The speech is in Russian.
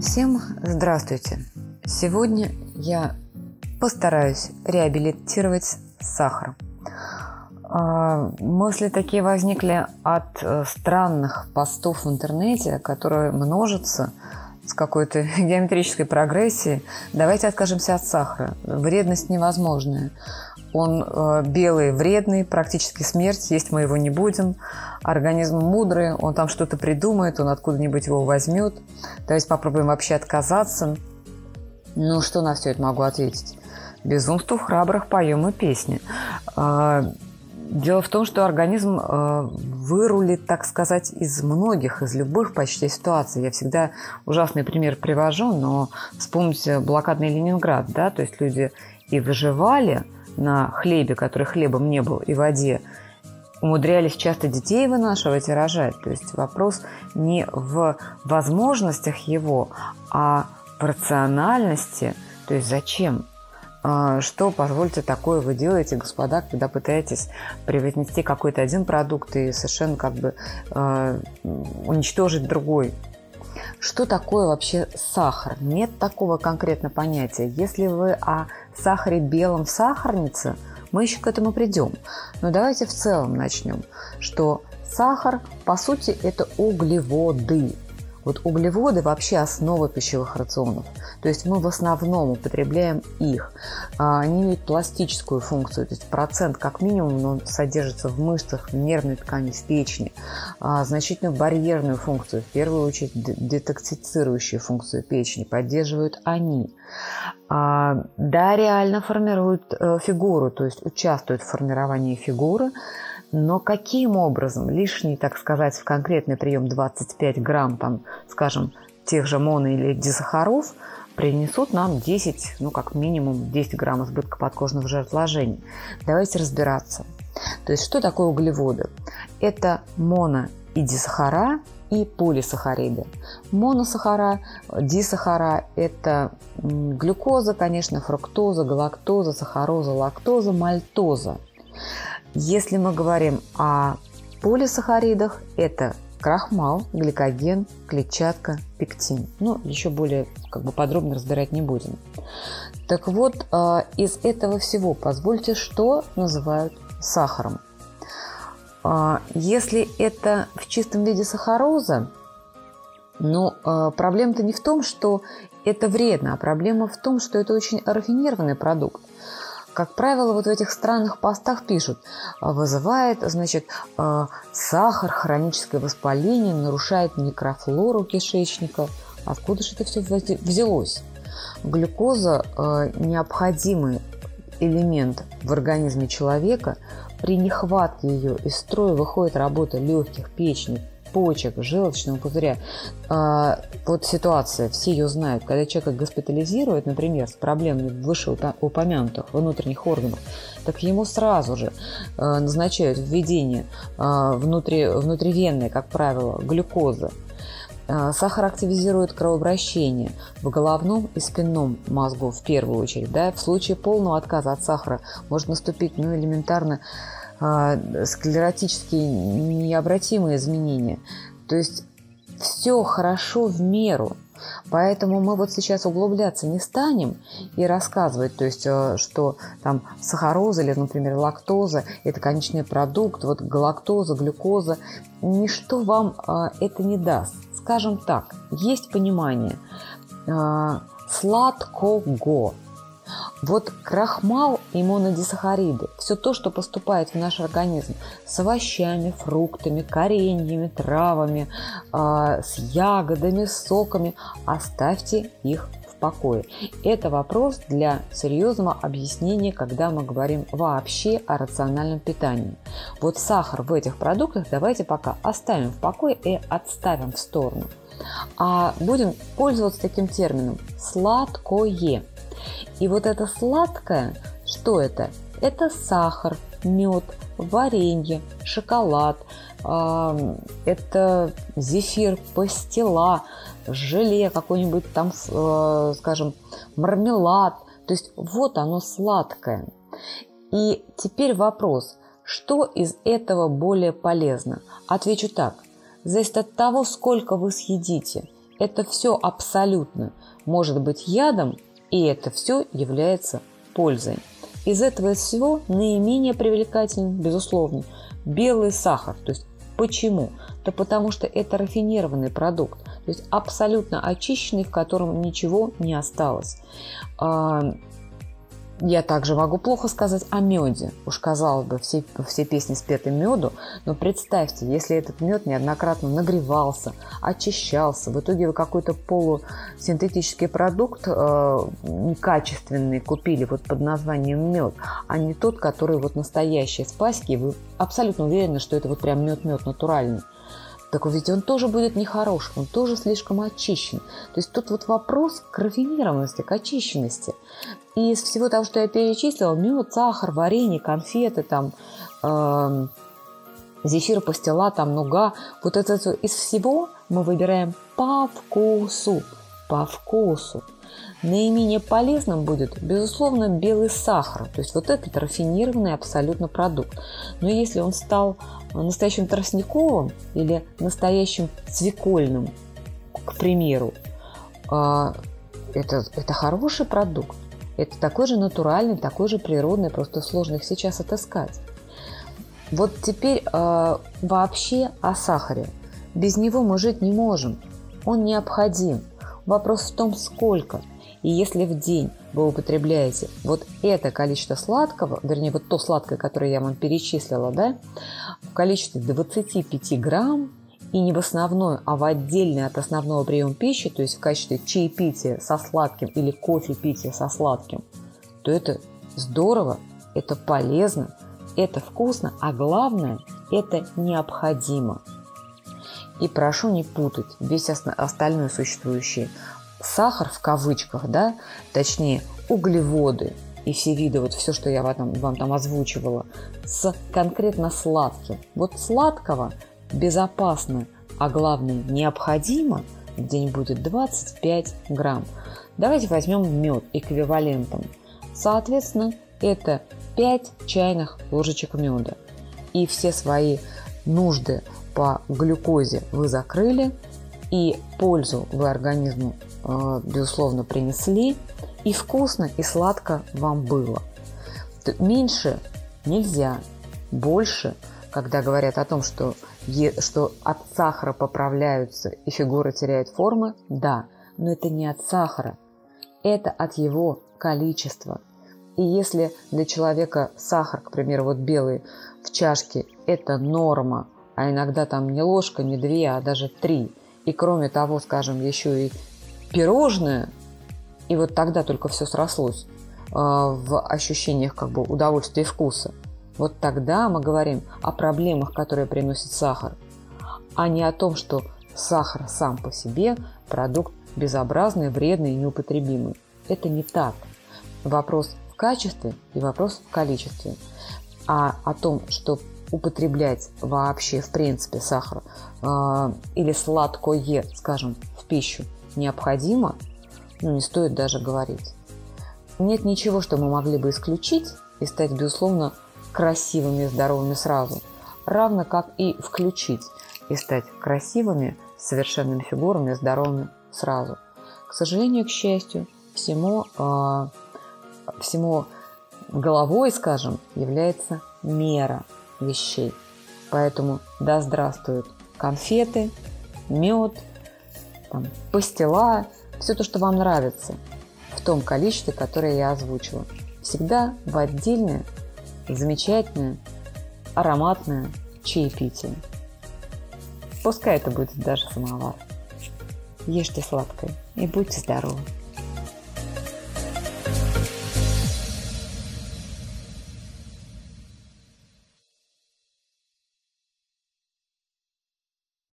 Всем здравствуйте! Сегодня я постараюсь реабилитировать сахар. А, мысли такие возникли от э, странных постов в интернете, которые множатся с какой-то геометрической прогрессией. Давайте откажемся от сахара. Вредность невозможная. Он э, белый, вредный, практически смерть, есть мы его не будем. Организм мудрый, он там что-то придумает, он откуда-нибудь его возьмет. Давайте попробуем вообще отказаться. Ну, что на все это могу ответить? Безумству храбрых поем и песни. Э, дело в том, что организм э, вырулит, так сказать, из многих, из любых почти ситуаций. Я всегда ужасный пример привожу, но вспомните блокадный Ленинград, да, то есть люди и выживали – на хлебе, который хлебом не был, и воде, умудрялись часто детей вынашивать и рожать. То есть вопрос не в возможностях его, а в рациональности. То есть зачем? А, что, позвольте, такое вы делаете, господа, когда пытаетесь превознести какой-то один продукт и совершенно как бы э, уничтожить другой? Что такое вообще сахар? Нет такого конкретного понятия. Если вы о сахаре белом в сахарнице, мы еще к этому придем. Но давайте в целом начнем, что сахар, по сути, это углеводы. Вот углеводы вообще основа пищевых рационов. То есть мы в основном употребляем их. А, они имеют пластическую функцию, то есть процент как минимум он содержится в мышцах, в нервной ткани, в печени. А, значительную барьерную функцию, в первую очередь детоксицирующую функцию печени поддерживают они. А, да, реально формируют э, фигуру, то есть участвуют в формировании фигуры, но каким образом лишний, так сказать, в конкретный прием 25 грамм, там, скажем, тех же моно- или дисахаров принесут нам 10, ну как минимум 10 грамм избытка подкожного жиротложения. Давайте разбираться. То есть что такое углеводы? Это моно и дисахара и полисахариды. Моносахара, дисахара – это глюкоза, конечно, фруктоза, галактоза, сахароза, лактоза, мальтоза. Если мы говорим о полисахаридах, это крахмал, гликоген, клетчатка, пектин. Ну, еще более как бы подробно разбирать не будем. Так вот, а, из этого всего позвольте, что называют сахаром. А, если это в чистом виде сахароза, но а, проблема-то не в том, что это вредно, а проблема в том, что это очень рафинированный продукт как правило, вот в этих странных постах пишут, «А, вызывает, значит, а, сахар, хроническое воспаление, нарушает микрофлору кишечника. Откуда же это все взялось? Глюкоза а, – необходимый элемент в организме человека. При нехватке ее из строя выходит работа легких, печени, почек, желчного пузыря. А, вот ситуация, все ее знают. Когда человека госпитализируют, например, с проблемами вышеупомянутых внутренних органов, так ему сразу же а, назначают введение а, внутри, внутривенной, как правило, глюкозы. Сахар активизирует кровообращение в головном и спинном мозгу в первую очередь. Да? В случае полного отказа от сахара может наступить ну, элементарно склеротические необратимые изменения. То есть все хорошо в меру. Поэтому мы вот сейчас углубляться не станем и рассказывать, то есть, э, что там сахароза или, например, лактоза – это конечный продукт, вот галактоза, глюкоза. Ничто вам а, это не даст. Скажем так, есть понимание а, сладкого – вот крахмал и монодисахариды, все то, что поступает в наш организм с овощами, фруктами, кореньями, травами, э, с ягодами, соками, оставьте их в покое. Это вопрос для серьезного объяснения, когда мы говорим вообще о рациональном питании. Вот сахар в этих продуктах давайте пока оставим в покое и отставим в сторону. А будем пользоваться таким термином – сладкое. И вот это сладкое, что это? Это сахар, мед, варенье, шоколад, это зефир, пастила, желе, какой-нибудь там, э, скажем, мармелад. То есть вот оно сладкое. И теперь вопрос, что из этого более полезно? Отвечу так. Зависит от того, сколько вы съедите – Это все абсолютно может быть ядом, и это все является пользой. Из этого всего наименее привлекательным, безусловно, белый сахар. То есть почему? Да потому что это рафинированный продукт, то есть абсолютно очищенный, в котором ничего не осталось. Я также могу плохо сказать о меде. Уж казалось бы, все, все песни спеты меду, но представьте, если этот мед неоднократно нагревался, очищался, в итоге вы какой-то полусинтетический продукт э, качественный купили вот под названием мед, а не тот, который вот настоящий с паски, вы абсолютно уверены, что это вот прям мед-мед натуральный так ведь он тоже будет нехорошим, он тоже слишком очищен. То есть тут вот вопрос к рафинированности, к очищенности. И из всего того, что я перечислила, мед, сахар, варенье, конфеты, там, э, зефир, пастила, там, нуга, вот это из всего мы выбираем по вкусу, по вкусу. Наименее полезным будет, безусловно, белый сахар. То есть вот этот рафинированный абсолютно продукт. Но если он стал настоящим тростниковым или настоящим свекольным, к примеру, а, это, это хороший продукт. Это такой же натуральный, такой же природный, просто сложно их сейчас отыскать. Вот теперь э, вообще о сахаре. Без него мы жить не можем. Он необходим. Вопрос в том, сколько. И если в день вы употребляете вот это количество сладкого, вернее, вот то сладкое, которое я вам перечислила, да, в количестве 25 грамм, и не в основной, а в отдельный от основного приема пищи, то есть в качестве чаепития со сладким или кофе пития со сладким, то это здорово, это полезно, это вкусно, а главное, это необходимо. И прошу не путать весь остальной существующий сахар в кавычках, да, точнее углеводы и все виды, вот все, что я вам, вам там озвучивала, с конкретно сладким. Вот сладкого безопасно, а главное необходимо день будет 25 грамм. Давайте возьмем мед эквивалентом. Соответственно, это 5 чайных ложечек меда. И все свои нужды по глюкозе вы закрыли, и пользу вы организму Э, безусловно, принесли. И вкусно, и сладко вам было. Меньше нельзя, больше, когда говорят о том, что, что от сахара поправляются и фигура теряет формы, да, но это не от сахара, это от его количества. И если для человека сахар, к примеру, вот белый в чашке, это норма, а иногда там не ложка, не две, а даже три, и кроме того, скажем, еще и пирожное, и вот тогда только все срослось э, в ощущениях как бы удовольствия и вкуса. Вот тогда мы говорим о проблемах, которые приносит сахар, а не о том, что сахар сам по себе продукт безобразный, вредный и неупотребимый. Это не так. Вопрос качестве и вопрос в количестве. А о том, что употреблять вообще в принципе сахар э, или сладкое, скажем, в пищу необходимо, ну, не стоит даже говорить. Нет ничего, что мы могли бы исключить и стать, безусловно, красивыми и здоровыми сразу, равно как и включить и стать красивыми, совершенными фигурами, здоровыми сразу. К сожалению, к счастью, всему, э, всему головой, скажем, является мера вещей. Поэтому да здравствуют конфеты, мед – там, пастила, все то, что вам нравится, в том количестве, которое я озвучила. Всегда в отдельное, замечательное, ароматное чаепитие. Пускай это будет даже самовар. Ешьте сладкое и будьте здоровы!